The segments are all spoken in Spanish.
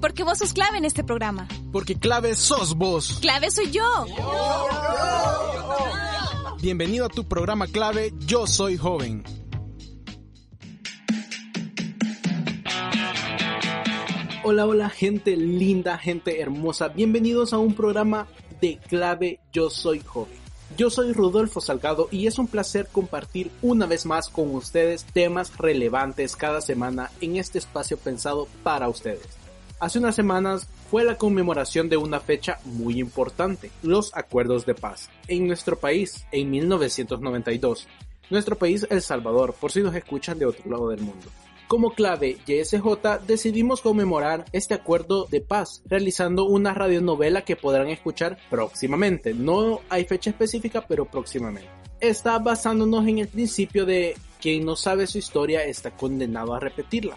Porque vos sos clave en este programa. Porque clave sos vos. Clave soy yo. Bienvenido a tu programa clave Yo Soy Joven. Hola, hola gente linda, gente hermosa. Bienvenidos a un programa de clave Yo Soy Joven. Yo soy Rodolfo Salgado y es un placer compartir una vez más con ustedes temas relevantes cada semana en este espacio pensado para ustedes. Hace unas semanas fue la conmemoración de una fecha muy importante, los acuerdos de paz, en nuestro país, en 1992. Nuestro país, El Salvador, por si nos escuchan de otro lado del mundo. Como clave YSJ decidimos conmemorar este acuerdo de paz realizando una radionovela que podrán escuchar próximamente. No hay fecha específica, pero próximamente. Está basándonos en el principio de quien no sabe su historia está condenado a repetirla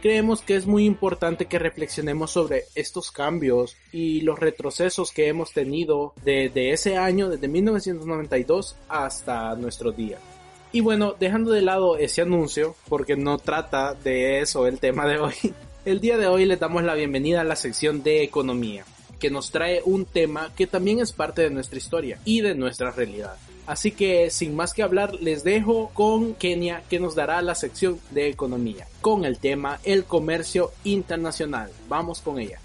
creemos que es muy importante que reflexionemos sobre estos cambios y los retrocesos que hemos tenido desde ese año, desde 1992 hasta nuestro día. Y bueno, dejando de lado ese anuncio, porque no trata de eso el tema de hoy, el día de hoy le damos la bienvenida a la sección de economía, que nos trae un tema que también es parte de nuestra historia y de nuestra realidad. Así que sin más que hablar, les dejo con Kenia que nos dará la sección de economía con el tema el comercio internacional. Vamos con ella.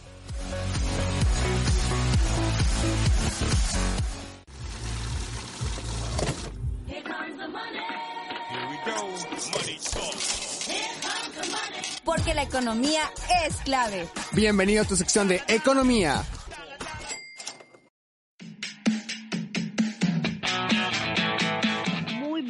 Porque la economía es clave. Bienvenido a tu sección de economía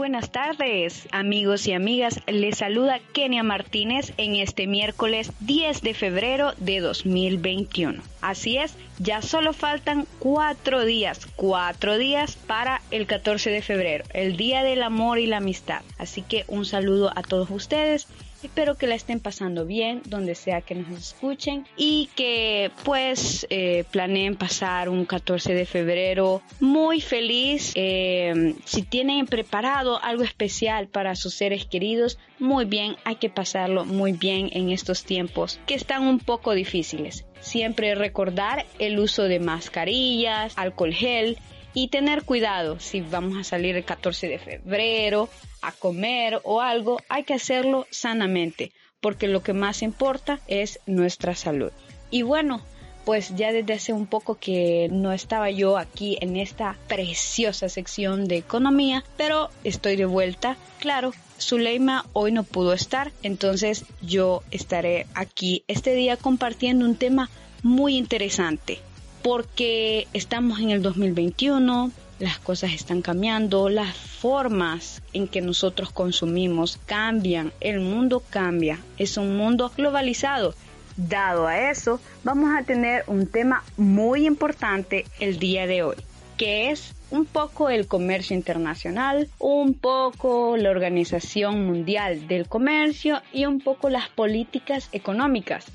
buenas tardes, amigos y amigas. Les saluda Kenia Martínez en este miércoles 10 de febrero de 2021. Así es, ya solo faltan cuatro días, cuatro días para el 14 de febrero, el Día del Amor y la Amistad. Así que un saludo a todos ustedes Espero que la estén pasando bien donde sea que nos escuchen y que pues eh, planeen pasar un 14 de febrero muy feliz. Eh, si tienen preparado algo especial para sus seres queridos, muy bien, hay que pasarlo muy bien en estos tiempos que están un poco difíciles. Siempre recordar el uso de mascarillas, alcohol gel y tener cuidado si vamos a salir el 14 de febrero a comer o algo, hay que hacerlo sanamente, porque lo que más importa es nuestra salud. Y bueno, pues ya desde hace un poco que no estaba yo aquí en esta preciosa sección de economía, pero estoy de vuelta. Claro, Zuleima hoy no pudo estar, entonces yo estaré aquí este día compartiendo un tema muy interesante porque estamos en el 2021, las cosas están cambiando, las formas en que nosotros consumimos cambian, el mundo cambia, es un mundo globalizado. Dado a eso, vamos a tener un tema muy importante el día de hoy, que es un poco el comercio internacional, un poco la Organización Mundial del Comercio y un poco las políticas económicas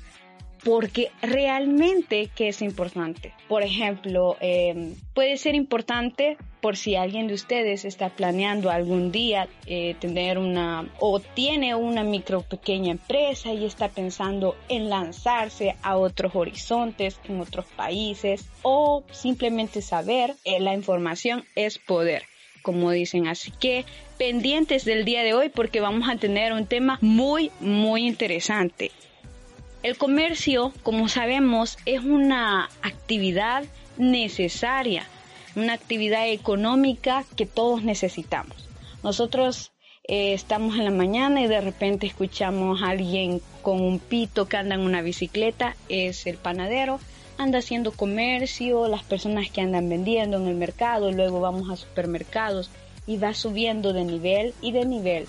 porque realmente que es importante. Por ejemplo, em, puede ser importante por si alguien de ustedes está planeando algún día eh, tener una o tiene una micro pequeña empresa y está pensando en lanzarse a otros horizontes en otros países o simplemente saber eh, la información es poder como dicen. Así que pendientes del día de hoy porque vamos a tener un tema muy, muy interesante. El comercio, como sabemos, es una actividad necesaria, una actividad económica que todos necesitamos. Nosotros eh, estamos en la mañana y de repente escuchamos a alguien con un pito que anda en una bicicleta, es el panadero, anda haciendo comercio, las personas que andan vendiendo en el mercado, luego vamos a supermercados y va subiendo de nivel y de nivel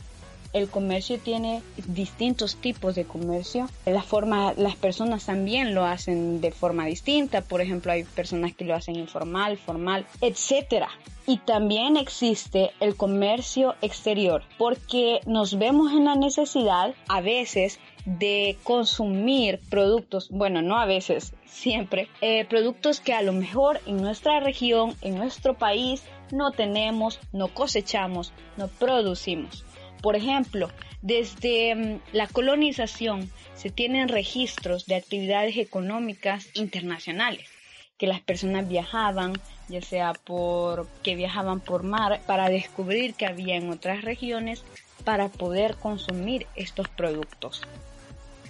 el comercio tiene distintos tipos de comercio. La forma, las personas también lo hacen de forma distinta. Por ejemplo, hay personas que lo hacen informal, formal, etcétera. Y también existe el comercio exterior, porque nos vemos en la necesidad a veces de consumir productos, bueno, no a veces, siempre, eh, productos que a lo mejor en nuestra región, en nuestro país, no tenemos, no cosechamos, no producimos. Por ejemplo, desde mm, la colonización se tienen registros de actividades económicas internacionales que las personas viajaban, ya sea por que viajaban por mar para descubrir que había en otras regiones para poder consumir estos productos.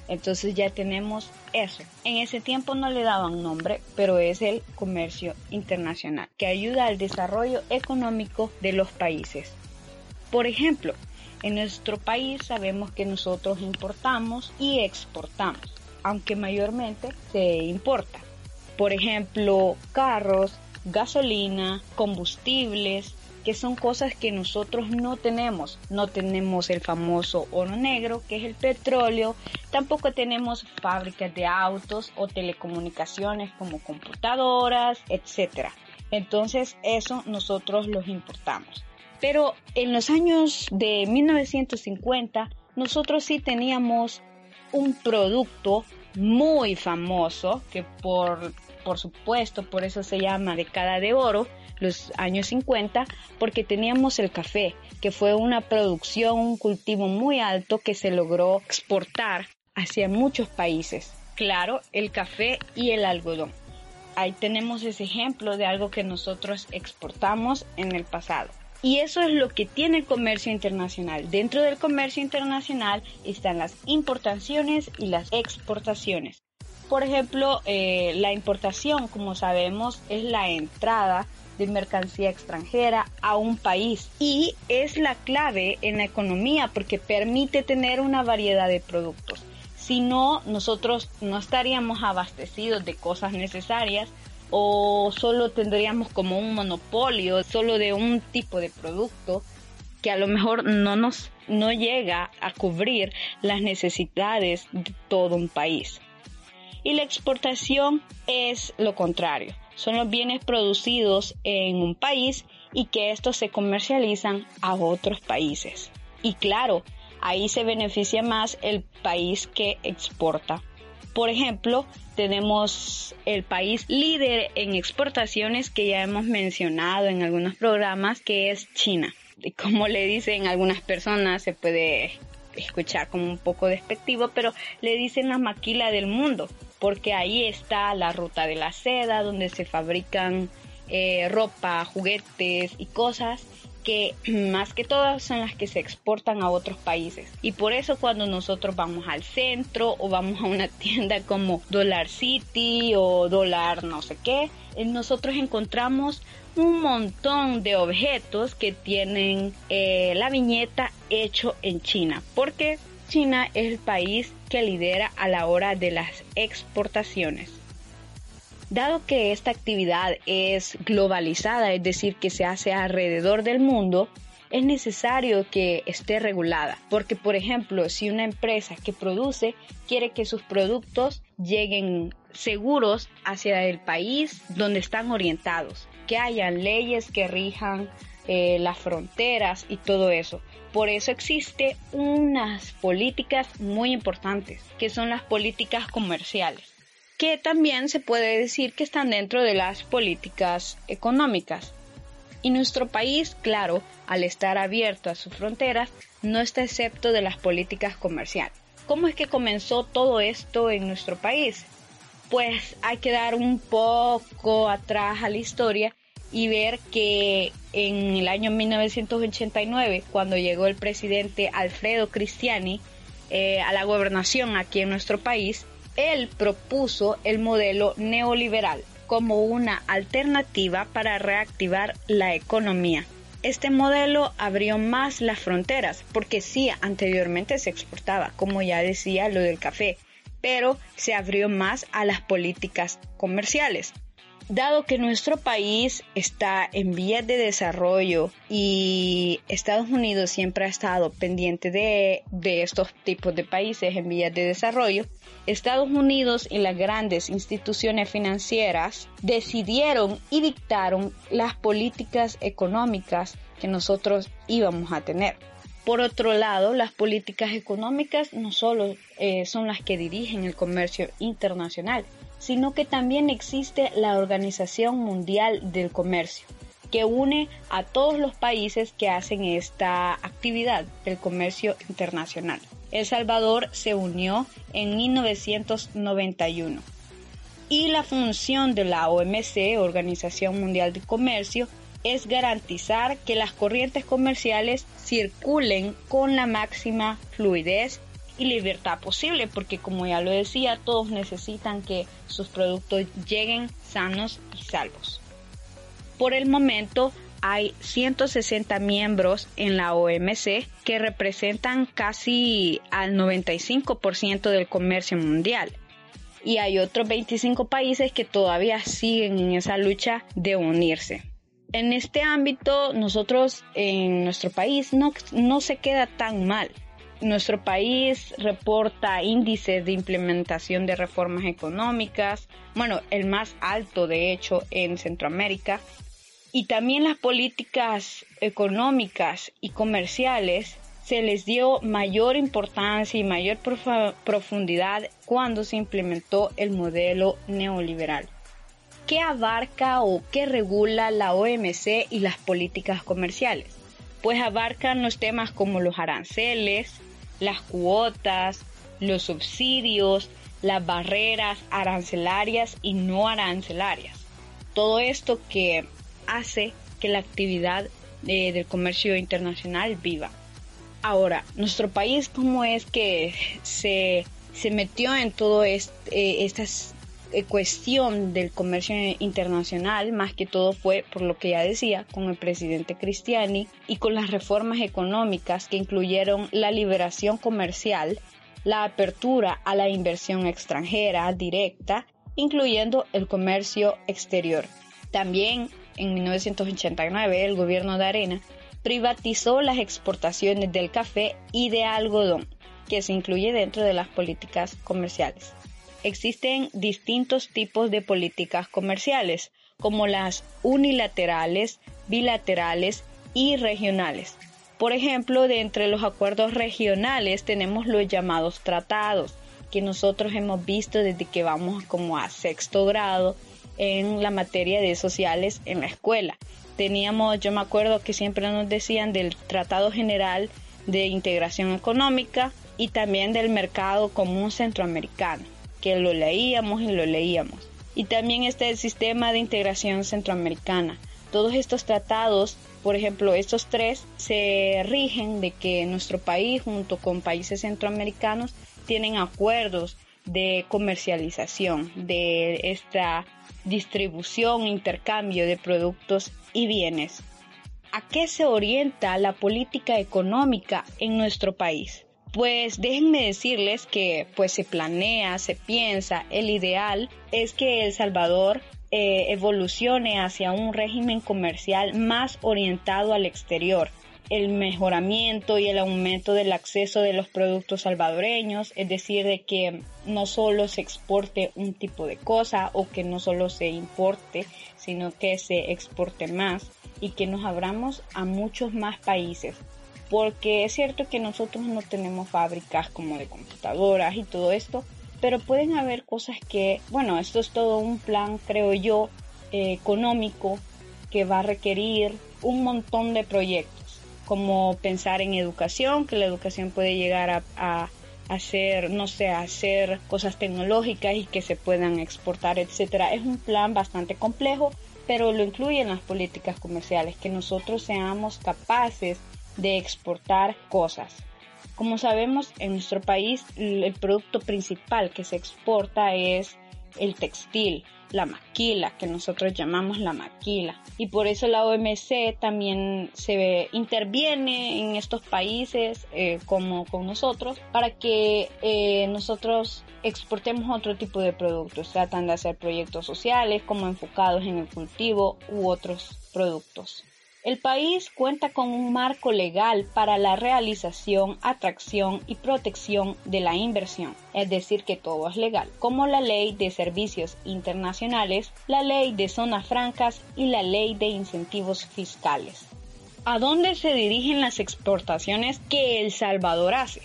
Entonces ya tenemos eso. En ese tiempo no le daban nombre, pero es el comercio internacional, que ayuda al desarrollo económico de los países. Por ejemplo, en nuestro país sabemos que nosotros importamos y exportamos, aunque mayormente se importa. Por ejemplo, carros, gasolina, combustibles, que son cosas que nosotros no tenemos. No tenemos el famoso oro negro, que es el petróleo. Tampoco tenemos fábricas de autos o telecomunicaciones como computadoras, etc. Entonces eso nosotros los importamos. Pero en los años de 1950 nosotros sí teníamos un producto muy famoso que por, por supuesto por eso se llama década de oro los años 50 porque teníamos el café, que fue una producción, un cultivo muy alto que se logró exportar hacia muchos países. Claro, el café y el algodón. Ahí tenemos ese ejemplo de algo que nosotros exportamos en el pasado. Y eso es lo que tiene el comercio internacional. Dentro del comercio internacional están las importaciones y las exportaciones. Por ejemplo, eh, la importación, como sabemos, es la entrada de mercancía extranjera a un país y es la clave en la economía porque permite tener una variedad de productos. Si no, nosotros no estaríamos abastecidos de cosas necesarias o solo tendríamos como un monopolio solo de un tipo de producto que a lo mejor no nos no llega a cubrir las necesidades de todo un país. Y la exportación es lo contrario son los bienes producidos en un país y que estos se comercializan a otros países. Y claro, ahí se beneficia más el país que exporta. Por ejemplo, tenemos el país líder en exportaciones que ya hemos mencionado en algunos programas, que es China. Y como le dicen algunas personas, se puede escuchar como un poco despectivo, pero le dicen la maquila del mundo, porque ahí está la ruta de la seda, donde se fabrican eh, ropa, juguetes y cosas que más que todas son las que se exportan a otros países. Y por eso cuando nosotros vamos al centro o vamos a una tienda como Dollar City o Dollar no sé qué, eh, nosotros encontramos un montón de objetos que tienen eh, la viñeta hecho en China, porque China es el país que lidera a la hora de las exportaciones. Dado que esta actividad es globalizada, es decir, que se hace alrededor del mundo, es necesario que esté regulada, porque por ejemplo, si una empresa que produce quiere que sus productos lleguen seguros hacia el país donde están orientados, que hayan leyes que rijan eh, las fronteras y todo eso. Por eso existe unas políticas muy importantes, que son las políticas comerciales, que también se puede decir que están dentro de las políticas económicas. Y nuestro país, claro, al estar abierto a sus fronteras, no está excepto de las políticas comerciales. ¿Cómo es que comenzó todo esto en nuestro país? Pues hay que dar un poco atrás a la historia y ver que en el año 1989, cuando llegó el presidente Alfredo Cristiani eh, a la gobernación aquí en nuestro país, él propuso el modelo neoliberal como una alternativa para reactivar la economía. Este modelo abrió más las fronteras, porque sí, anteriormente se exportaba, como ya decía lo del café, pero se abrió más a las políticas comerciales. Dado que nuestro país está en vías de desarrollo y Estados Unidos siempre ha estado pendiente de, estos tipos de países en vías de desarrollo, Estados Unidos y las grandes instituciones financieras decidieron y dictaron las políticas económicas que nosotros íbamos a tener. Por otro lado, las políticas económicas no solo eh, son las que dirigen el comercio internacional, sino que también existe la Organización Mundial del Comercio, que une a todos los países que hacen esta actividad del comercio internacional. El Salvador se unió en 1991 y la función de la OMC, Organización Mundial de Comercio, es garantizar que las corrientes comerciales circulen con la máxima fluidez y libertad posible, porque como ya lo decía, todos necesitan que sus productos lleguen sanos y salvos. Por el momento hay 160 miembros en la OMC que representan casi al 95% del comercio mundial. Y hay otros 25 países que todavía siguen en esa lucha de unirse. En este ámbito, nosotros en nuestro país no, no se queda tan mal nuestro país reporta índices de implementación de reformas económicas, bueno, el más alto de hecho en Centroamérica, y también las políticas económicas y comerciales se les dio mayor importancia y mayor profundidad cuando se implementó el modelo neoliberal. ¿Qué abarca o qué regula la OMC y las políticas comerciales? Pues abarcan los temas como los aranceles, las cuotas, los subsidios, las barreras arancelarias y no arancelarias. Todo esto que hace que la actividad eh, del comercio internacional viva. Ahora, nuestro país, ¿cómo es que se, se metió en todo este, eh, estas cuestión del comercio internacional, más que todo fue, por lo que ya decía, con el presidente Cristiani y con las reformas económicas que incluyeron la liberación comercial, la apertura a la inversión extranjera directa, incluyendo el comercio exterior. También en 1989 el gobierno de Arena privatizó las exportaciones del café y de algodón, que se incluye dentro de las políticas comerciales existen distintos tipos de políticas comerciales, como las unilaterales, bilaterales y regionales. Por ejemplo, de entre los acuerdos regionales tenemos los llamados tratados, que nosotros hemos visto desde que vamos como a sexto grado en la materia de sociales en la escuela. Teníamos, yo me acuerdo que siempre nos decían del Tratado General de Integración Económica y también del Mercado Común Centroamericano que lo leíamos y lo leíamos. Y también está el sistema de integración centroamericana. Todos estos tratados, por ejemplo, estos tres, se rigen de que nuestro país junto con países centroamericanos tienen acuerdos de comercialización, de esta distribución, intercambio de productos y bienes. ¿A qué se orienta la política económica en nuestro país? Pues déjenme decirles que pues se planea, se piensa, el ideal es que El Salvador eh, evolucione hacia un régimen comercial más orientado al exterior, el mejoramiento y el aumento del acceso de los productos salvadoreños, es decir, de que no solo se exporte un tipo de cosa o que no solo se importe, sino que se exporte más y que nos abramos a muchos más países porque es cierto que nosotros no tenemos fábricas como de computadoras y todo esto, pero pueden haber cosas que, bueno, esto es todo un plan, creo yo, eh, económico que va a requerir un montón de proyectos, como pensar en educación, que la educación puede llegar a, hacer, no sé, hacer cosas tecnológicas y que se puedan exportar, etcétera. Es un plan bastante complejo, pero lo incluyen las políticas comerciales, que nosotros seamos capaces de exportar cosas. Como sabemos, en nuestro país el producto principal que se exporta es el textil, la maquila, que nosotros llamamos la maquila. Y por eso la OMC también se interviene en estos países eh, como con nosotros para que eh, nosotros exportemos otro tipo de productos. Tratan de hacer proyectos sociales como enfocados en el cultivo u otros productos. El país cuenta con un marco legal para la realización, atracción y protección de la inversión, es decir, que todo es legal, como la ley de servicios internacionales, la ley de zonas francas y la ley de incentivos fiscales. ¿A dónde se dirigen las exportaciones que El Salvador hace?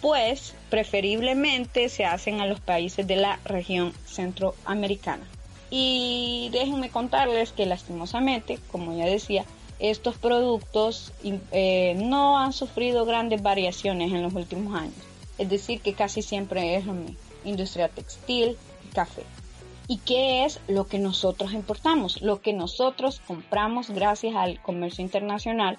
Pues preferiblemente se hacen a los países de la región centroamericana. Y déjenme contarles que lastimosamente, como ya decía, estos productos eh, no han sufrido grandes variaciones en los últimos años. Es decir, que casi siempre es lo. Industria textil, café. ¿Y qué es lo que nosotros importamos? Lo que nosotros compramos gracias al comercio internacional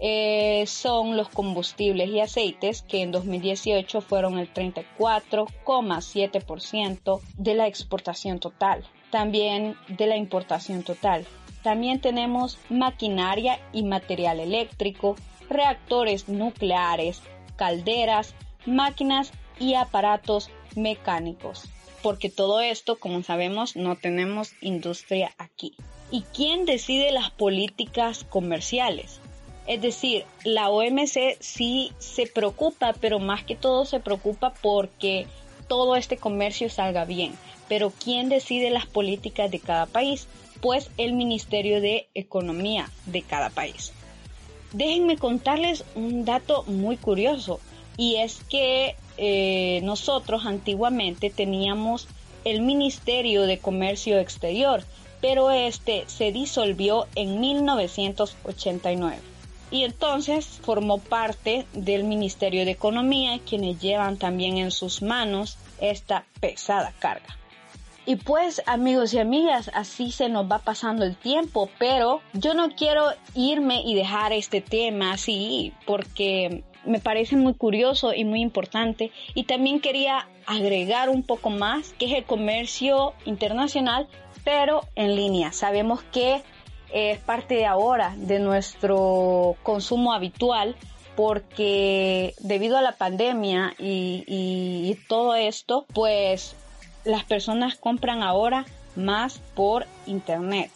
eh, son los combustibles y aceites que en 2018 fueron el 34,7% de la exportación total, también de la importación total. También tenemos maquinaria y material eléctrico, reactores nucleares, calderas, máquinas y aparatos mecánicos. Porque todo esto, como sabemos, no tenemos industria aquí. ¿Y quién decide las políticas comerciales? Es decir, la OMC sí se preocupa, pero más que todo se preocupa porque todo este comercio salga bien. Pero ¿quién decide las políticas de cada país? Pues el Ministerio de Economía de cada país. Déjenme contarles un dato muy curioso y es que eh, nosotros antiguamente teníamos el Ministerio de Comercio Exterior, pero este se disolvió en 1989 y entonces formó parte del Ministerio de Economía, quienes llevan también en sus manos esta pesada carga. Y pues amigos y amigas, así se nos va pasando el tiempo, pero yo no quiero irme y dejar este tema así porque me parece muy curioso y muy importante. Y también quería agregar un poco más, que es el comercio internacional, pero en línea. Sabemos que es parte ahora de nuestro consumo habitual porque debido a la pandemia y, todo esto, pues las personas compran ahora más por internet.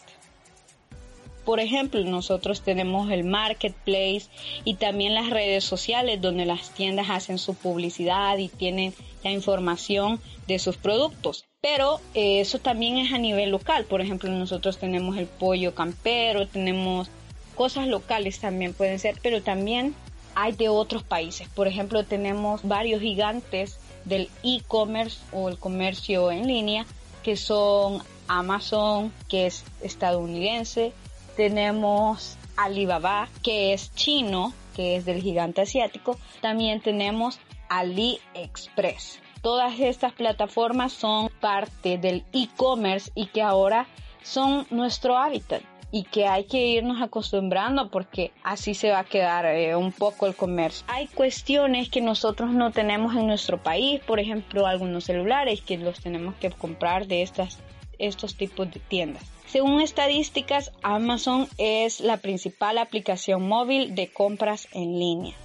Por ejemplo, nosotros tenemos el marketplace y también las redes sociales donde las tiendas hacen su publicidad y tienen la información de sus productos. Pero eh, eso también es a nivel local. Por ejemplo, nosotros tenemos el pollo campero, tenemos cosas locales también pueden ser, pero también hay de otros países. Por ejemplo, tenemos varios gigantes del e-commerce o el comercio en línea que son Amazon, que es estadounidense, tenemos Alibaba, que es chino, que es del gigante asiático, también tenemos AliExpress. Todas estas plataformas son parte del e-commerce y que ahora son nuestro hábitat y que hay que irnos acostumbrando porque así se va a quedar eh, un poco el comercio. Hay cuestiones que nosotros no tenemos en nuestro país, por ejemplo, algunos celulares que los tenemos que comprar de estas, estos tipos de tiendas. Según estadísticas, Amazon es la principal aplicación móvil de compras en línea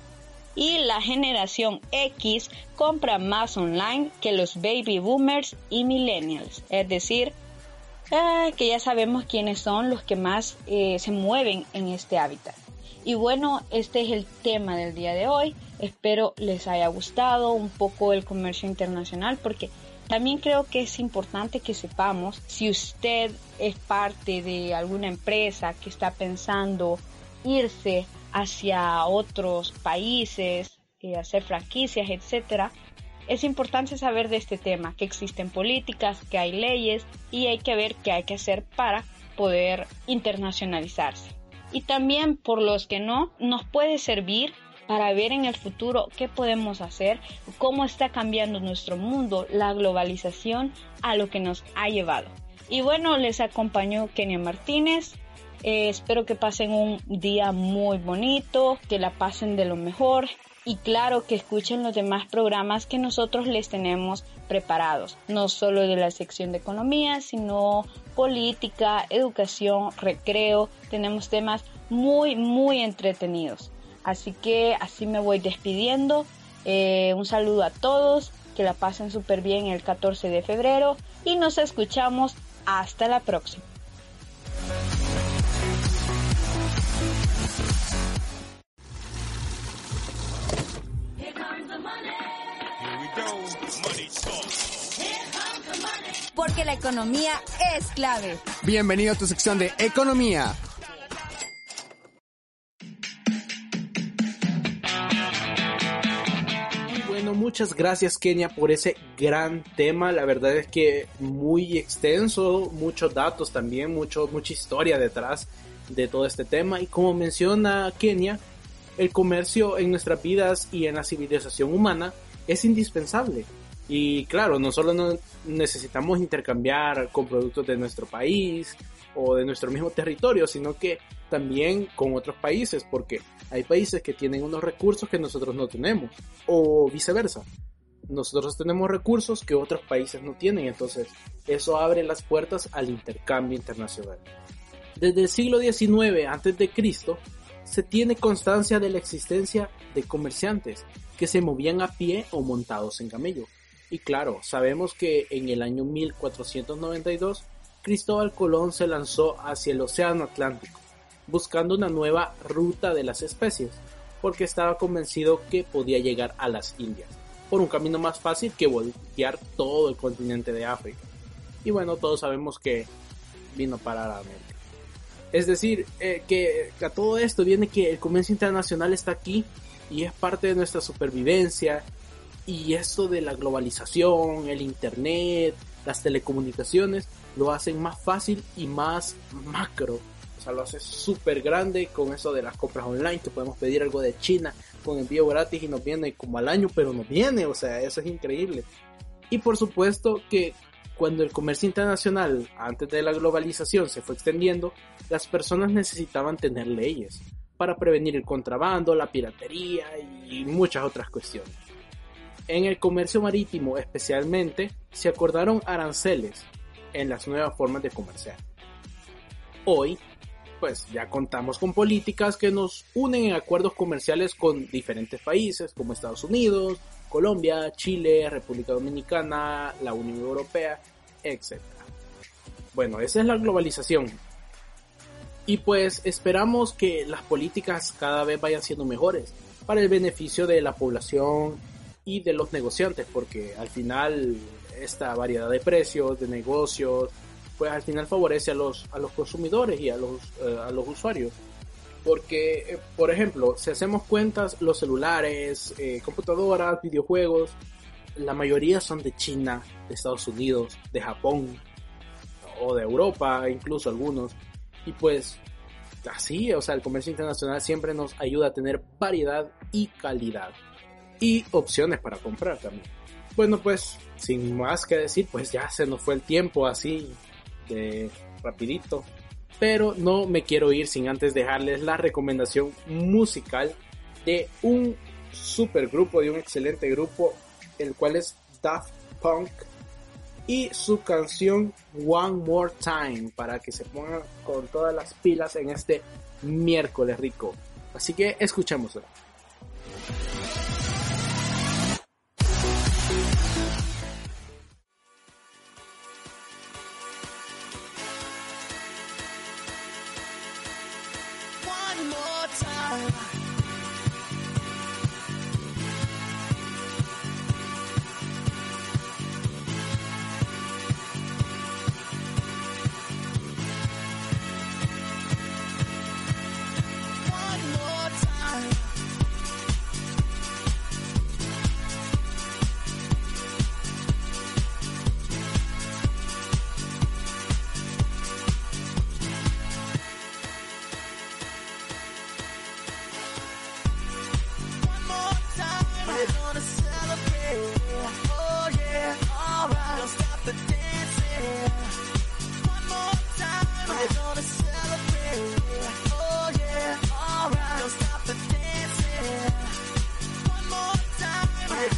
y la generación X compra más online que los baby boomers y millennials. Es decir, eh, que ya sabemos quiénes son los que más eh, se mueven en este hábitat. Y bueno, este es el tema del día de hoy. Espero les haya gustado un poco el comercio internacional porque también creo que es importante que sepamos si usted es parte de alguna empresa que está pensando irse hacia otros países, eh, hacer franquicias, etcétera, es importante saber de este tema, que existen políticas, que hay leyes y hay que ver qué hay que hacer para poder internacionalizarse. Y también por los que no, nos puede servir para ver en el futuro qué podemos hacer, cómo está cambiando nuestro mundo, la globalización a lo que nos ha llevado. Y bueno, les acompañó Kenia Martínez. Eh, espero que pasen un día muy bonito, que la pasen de lo mejor y claro que escuchen los demás programas que nosotros les tenemos preparados, no solo de la sección de economía, sino política, educación, recreo, tenemos temas muy, muy entretenidos. Así que así me voy despidiendo. Eh, un saludo a todos, que la pasen súper bien el 14 de febrero y nos escuchamos hasta la próxima. Porque la economía es clave. Bienvenido a tu sección de economía. muchas gracias Kenia por ese gran tema. La verdad es que muy extenso, muchos datos también, mucho, mucha historia detrás de todo este tema. Y como menciona Kenia, el comercio en nuestras vidas y en la civilización humana es indispensable. Y claro, no solo necesitamos intercambiar con productos de nuestro país o de nuestro mismo territorio, sino que también con otros países, porque hay países que tienen unos recursos que nosotros no tenemos, o viceversa. Nosotros tenemos recursos que otros países no tienen, entonces eso abre las puertas al intercambio internacional. Desde el siglo XIX a.C., se tiene constancia de la existencia de comerciantes que se movían a pie o montados en camello. Y claro, sabemos que en el año 1492 Cristóbal Colón se lanzó hacia el Océano Atlántico, buscando una nueva ruta de las especies, porque estaba convencido que podía llegar a las Indias, por un camino más fácil que voltear todo el continente de África. Y bueno, todos sabemos que vino para América. Es decir, eh, que a todo esto viene que el comercio internacional está aquí y es parte de nuestra supervivencia. Y esto de la globalización, el internet, las telecomunicaciones, lo hacen más fácil y más macro. O sea, lo hace súper grande con eso de las compras online, que podemos pedir algo de China con envío gratis y nos viene como al año, pero nos viene, o sea, eso es increíble. Y por supuesto que cuando el comercio internacional, antes de la globalización, se fue extendiendo, las personas necesitaban tener leyes para prevenir el contrabando, la piratería y muchas otras cuestiones. En el comercio marítimo especialmente se acordaron aranceles en las nuevas formas de comerciar. Hoy, pues ya contamos con políticas que nos unen en acuerdos comerciales con diferentes países como Estados Unidos, Colombia, Chile, República Dominicana, la Unión Europea, etc. Bueno, esa es la globalización. Y pues esperamos que las políticas cada vez vayan siendo mejores para el beneficio de la población y de los negociantes, porque al final esta variedad de precios, de negocios, pues al final favorece a los, a los consumidores y a los, eh, a los usuarios. Porque, eh, por ejemplo, si hacemos cuentas, los celulares, eh, computadoras, videojuegos, la mayoría son de China, de Estados Unidos, de Japón o de Europa, incluso algunos. Y pues así, o sea, el comercio internacional siempre nos ayuda a tener variedad y calidad. Y opciones para comprar también. Bueno, pues sin más que decir, pues ya se nos fue el tiempo así de rapidito pero no me quiero ir sin antes dejarles la recomendación musical de un super grupo, de un excelente grupo, el cual es Daft Punk y su canción One More Time para que se pongan con todas las pilas en este miércoles rico. Así que escuchémosla. one more time.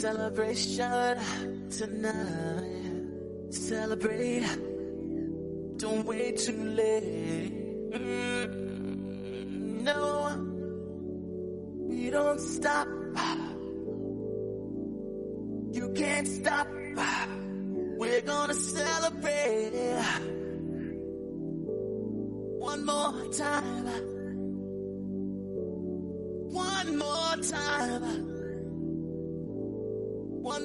celebration tonight. Celebrate, don't wait too late. Mm, no, we don't stop. You can't stop. We're gonna celebrate one more time. One more time.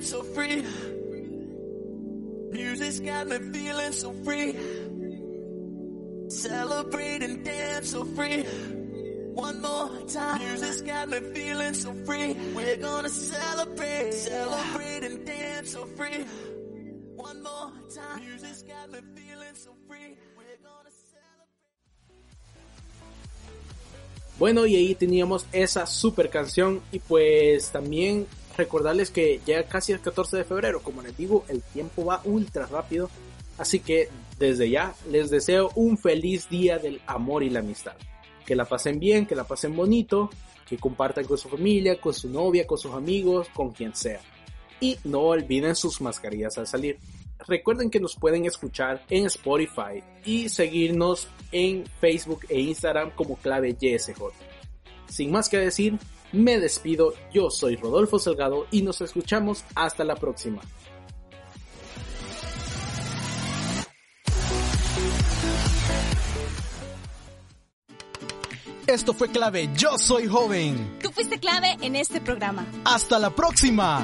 dance so free. Music's got me feeling so free. Celebrate and dance so free. One more time. Music's got me feeling so free. We're gonna celebrate. Celebrate and dance so free. One more time. Music's got me feeling so free. We're gonna Bueno, y ahí teníamos esa super canción y pues también recordarles que ya casi el 14 de febrero, como les digo, el tiempo va ultra rápido, así que desde ya les deseo un feliz día del amor y la amistad. Que la pasen bien, que la pasen bonito, que compartan con su familia, con su novia, con sus amigos, con quien sea. Y no olviden sus mascarillas al salir. Recuerden que nos pueden escuchar en Spotify y seguirnos en Facebook e Instagram como clave YSJ. Sin más que decir, me despido, yo soy Rodolfo Salgado y nos escuchamos hasta la próxima. Esto fue clave Yo Soy Joven. Tú fuiste clave en este programa. Hasta la próxima.